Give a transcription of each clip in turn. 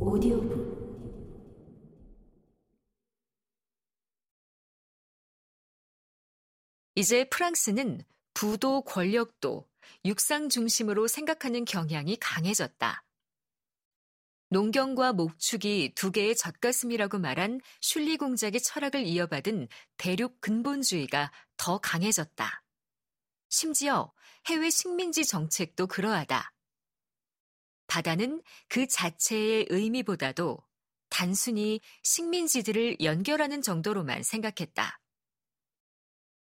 오디오북 이제 프랑스는 부도 권력도 육상 중심으로 생각하는 경향이 강해졌다. 농경과 목축이 두 개의 젖가슴이라고 말한 슐리 공작의 철학을 이어받은 대륙 근본주의가 더 강해졌다. 심지어 해외 식민지 정책도 그러하다. 바다는 그 자체의 의미보다도 단순히 식민지들을 연결하는 정도로만 생각했다.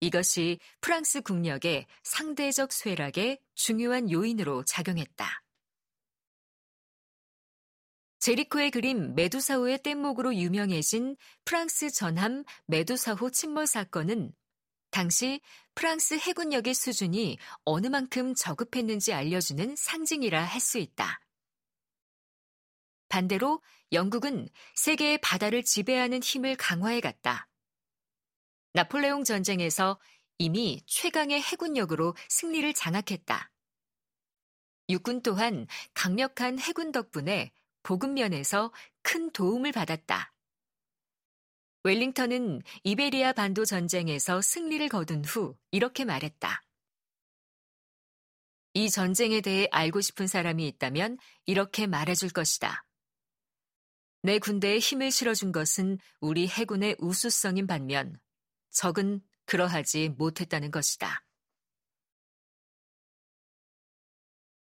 이것이 프랑스 국력의 상대적 쇠락의 중요한 요인으로 작용했다. 제리코의 그림 메두사호의 뗏목으로 유명해진 프랑스 전함 메두사호 침몰 사건은 당시 프랑스 해군력의 수준이 어느 만큼 저급했는지 알려주는 상징이라 할 수 있다. 반대로 영국은 세계의 바다를 지배하는 힘을 강화해 갔다. 나폴레옹 전쟁에서 이미 최강의 해군력으로 승리를 장악했다. 육군 또한 강력한 해군 덕분에 보급면에서 큰 도움을 받았다. 웰링턴은 이베리아 반도 전쟁에서 승리를 거둔 후 이렇게 말했다. 이 전쟁에 대해 알고 싶은 사람이 있다면 이렇게 말해줄 것이다. 내 군대에 힘을 실어준 것은 우리 해군의 우수성인 반면 적은 그러하지 못했다는 것이다.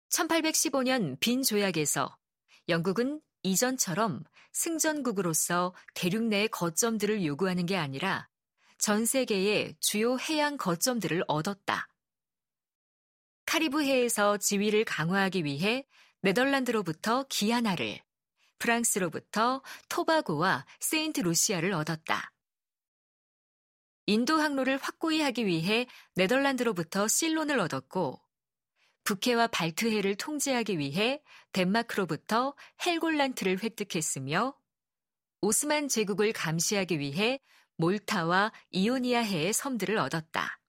1815년 빈 조약에서 영국은 이전처럼 승전국으로서 대륙 내의 거점들을 요구하는 게 아니라 전 세계의 주요 해양 거점들을 얻었다. 카리브해에서 지위를 강화하기 위해 네덜란드로부터 기아나를, 프랑스로부터 토바고와 세인트 루시아를 얻었다. 인도 항로를 확고히 하기 위해 네덜란드로부터 실론을 얻었고 북해와 발트해를 통제하기 위해 덴마크로부터 헬골란트를 획득했으며 오스만 제국을 감시하기 위해 몰타와 이오니아해의 섬들을 얻었다.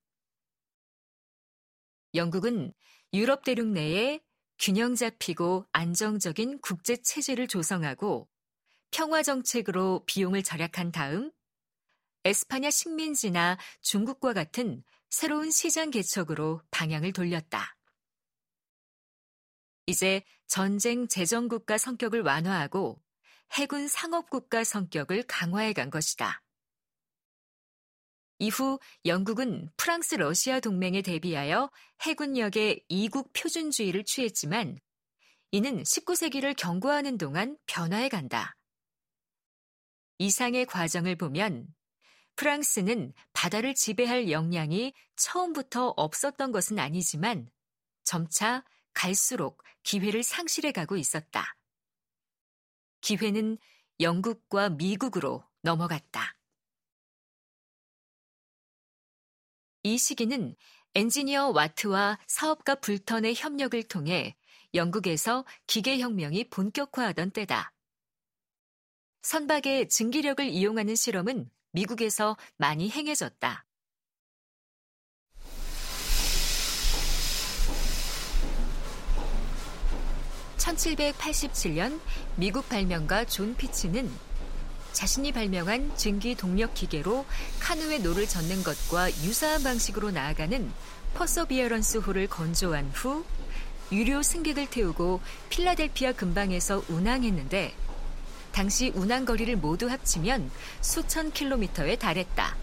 영국은 유럽 대륙 내에 균형 잡히고 안정적인 국제 체제를 조성하고 평화 정책으로 비용을 절약한 다음 에스파냐 식민지나 중국과 같은 새로운 시장 개척으로 방향을 돌렸다. 이제 전쟁 재정국가 성격을 완화하고 해군 상업국가 성격을 강화해 간 것이다. 이후 영국은 프랑스 러시아 동맹에 대비하여 해군력의 이국 표준주의를 취했지만 이는 19세기를 경고하는 동안 변화해 간다. 이상의 과정을 보면 프랑스는 바다를 지배할 역량이 처음부터 없었던 것은 아니지만 점차 갈수록 기회를 상실해 가고 있었다. 기회는 영국과 미국으로 넘어갔다. 이 시기는 엔지니어 와트와 사업가 불턴의 협력을 통해 영국에서 기계혁명이 본격화하던 때다. 선박의 증기력을 이용하는 실험은 미국에서 많이 행해졌다. 1787년 미국 발명가 존 피치는 자신이 발명한 증기 동력 기계로 카누의 노를 젓는 것과 유사한 방식으로 나아가는 퍼서비어런스 호를 건조한 후 유료 승객을 태우고 필라델피아 근방에서 운항했는데 당시 운항 거리를 모두 합치면 수천 킬로미터에 달했다.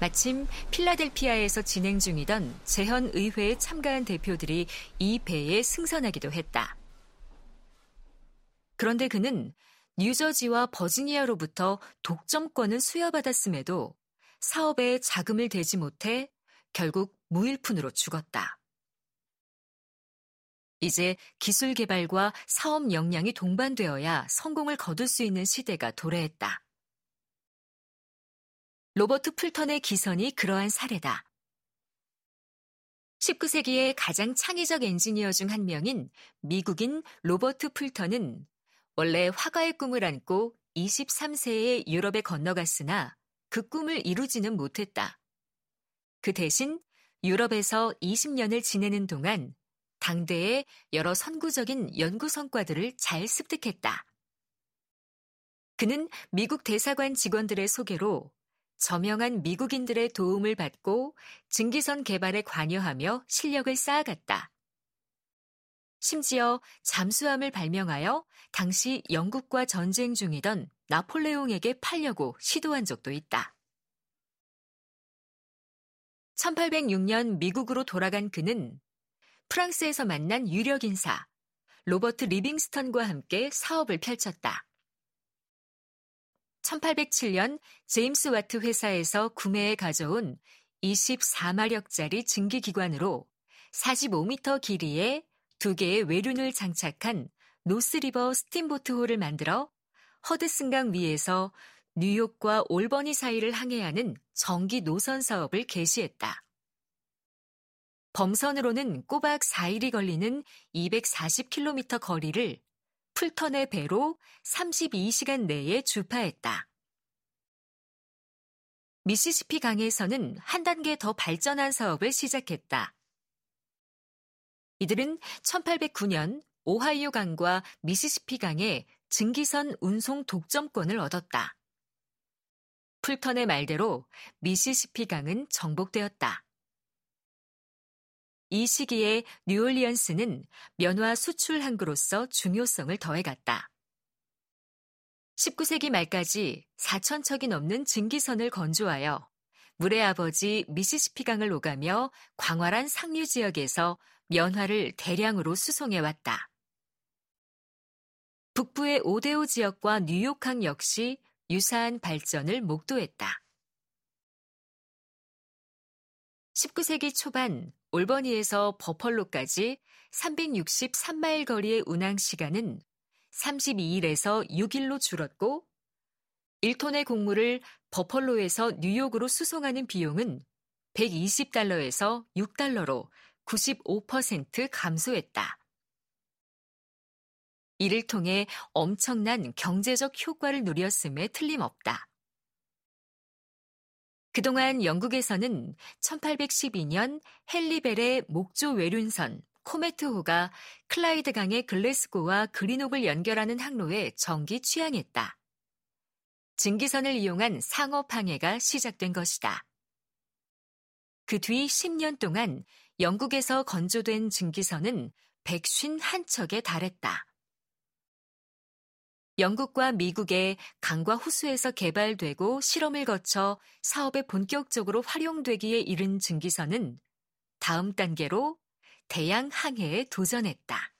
마침 필라델피아에서 진행 중이던 제헌 의회에 참가한 대표들이 이 배에 승선하기도 했다. 그런데 그는 뉴저지와 버지니아로부터 독점권을 수여받았음에도 사업에 자금을 대지 못해 결국 무일푼으로 죽었다. 이제 기술 개발과 사업 역량이 동반되어야 성공을 거둘 수 있는 시대가 도래했다. 로버트 풀턴의 기선이 그러한 사례다. 19세기의 가장 창의적 엔지니어 중 한 명인 미국인 로버트 풀턴은 원래 화가의 꿈을 안고 23세에 유럽에 건너갔으나 그 꿈을 이루지는 못했다. 그 대신 유럽에서 20년을 지내는 동안 당대의 여러 선구적인 연구 성과들을 잘 습득했다. 그는 미국 대사관 직원들의 소개로 저명한 미국인들의 도움을 받고 증기선 개발에 관여하며 실력을 쌓아갔다. 심지어 잠수함을 발명하여 당시 영국과 전쟁 중이던 나폴레옹에게 팔려고 시도한 적도 있다. 1806년 미국으로 돌아간 그는 프랑스에서 만난 유력 인사 로버트 리빙스턴과 함께 사업을 펼쳤다. 1807년 제임스 와트 회사에서 구매해 가져온 24마력짜리 증기기관으로 45m 길이의 두 개의 외륜을 장착한 노스리버 스팀보트호를 만들어 허드슨강 위에서 뉴욕과 올버니 사이를 항해하는 전기 노선 사업을 개시했다. 범선으로는 꼬박 4일이 걸리는 240km 거리를 풀턴의 배로 32시간 내에 주파했다. 미시시피 강에서는 한 단계 더 발전한 사업을 시작했다. 이들은 1809년 오하이오 강과 미시시피 강에 증기선 운송 독점권을 얻었다. 풀턴의 말대로 미시시피 강은 정복되었다. 이 시기에 뉴올리언스는 면화 수출 항구로서 중요성을 더해갔다. 19세기 말까지 4천 척이 넘는 증기선을 건조하여 물의 아버지 미시시피 강을 오가며 광활한 상류 지역에서 면화를 대량으로 수송해 왔다. 북부의 오데오 지역과 뉴욕항 역시 유사한 발전을 목도했다. 19세기 초반 올버니에서 버펄로까지 363마일 거리의 운항 시간은 32일에서 6일로 줄었고 1톤의 곡물을 버펄로에서 뉴욕으로 수송하는 비용은 120달러에서 6달러로 95% 감소했다. 이를 통해 엄청난 경제적 효과를 누렸음에 틀림없다. 그동안 영국에서는 1812년 헨리벨의 목조 외륜선 코메트호가 클라이드 강의 글래스고와 그린옥을 연결하는 항로에 전기 취항했다. 증기선을 이용한 상업 항해가 시작된 것이다. 그 뒤 10년 동안 영국에서 건조된 증기선은 151척에 달했다. 영국과 미국의 강과 호수에서 개발되고 실험을 거쳐 사업에 본격적으로 활용되기에 이른 증기선은 다음 단계로 대양 항해에 도전했다.